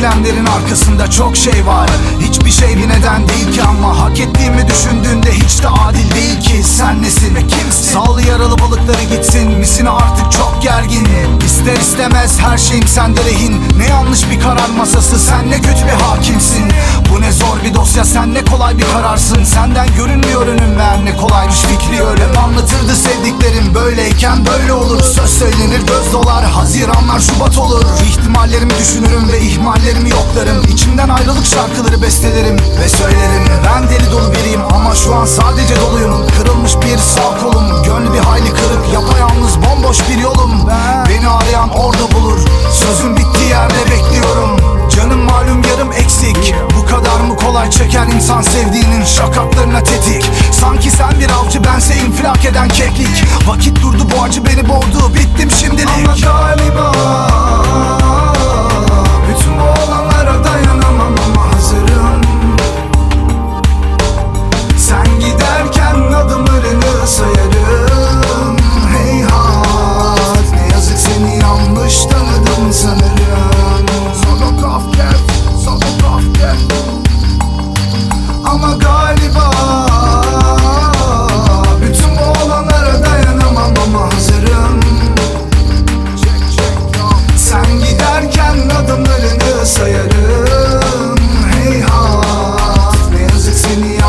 ikilemlerin arkasında çok şey var. Hiçbir şey bir neden değil ki ama Hak ettiğimi düşündüğünde hiç de adil değil ki. Sen nesin ve kimsin? Sağlı yaralı balıkları gitsin. Misin artık çok gergin? İster istemez her şeyim sende rehin. Ne yanlış bir karar masası Sen ne kötü bir hakimsin. Bu ne zor bir dosya sen ne kolay bir kararsın. Senden görünmüyor önüm ver ne kolaymış fikri öyle. Anlatırdı sevdiklerim böyleyken böyle olur. Söz söylenir göz dolar. Haziranlar Şubat olur İhtimallerimi düşünürüm ve ihmallerimi yoklarım. İçimden ayrılık şarkıları bestelerim ve söylerim. Ben deli dolu biriyim ama şu an sadece doluyum. Kırılmış bir sağ kolum Gönlü bir hayli kırık. Yapayalnız bomboş bir yolum. Beni arayan orada bulur. Sözün bittiği yerde bekliyorum. Canım malum yarım eksik. Bu kadar mı kolay çeker insan sevdiğinin şakaklarına tetik? Sanki sen bir avcı bense infilak eden keklik. Vakit durdu bu acı beni boğdu. Bittim şimdilik. Ama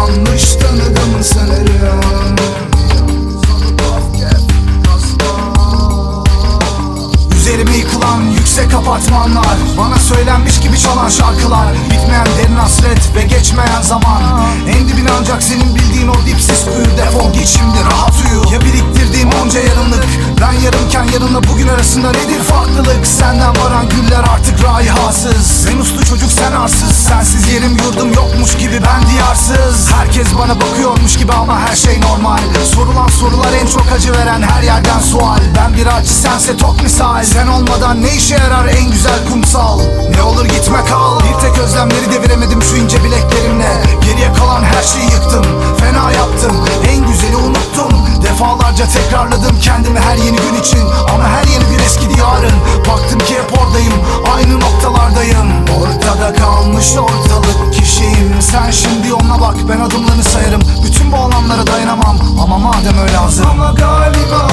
yanlış tanıdım sanırım. Üzerime yıkılan yüksek apartmanlar Bana söylenmiş gibi çalan şarkılar Bitmeyen derin hasret ve geçmeyen zaman. En dibine ancak senin bildiğin o dipsiz kuyu Defol git rahat uyu. Ya biriktirdiğim arasında nedir farklılık? Senden varan güller artık raihasız Ben uslu çocuk sen arsız. Sensiz yerim yurdum yokmuş gibi ben diyarsız. Herkes bana bakıyormuş gibi ama her şey normal. Sorulan sorular en çok acı veren her yerden sual. Ben bir acı sense tok misal. Sen olmadan ne işe yarar en güzel kumsal? Ne olur gitme kal. Bir tek özlemleri deviremedim şu ince bileklerimle. Geriye kalan her şeyi yıktım Fena yaptım. En kalmış ortalık kişiyim. Sen şimdi ona bak ben adımlarını sayarım. Bütün bu alanlara dayanamam. Ama madem öyle hazır Ama galiba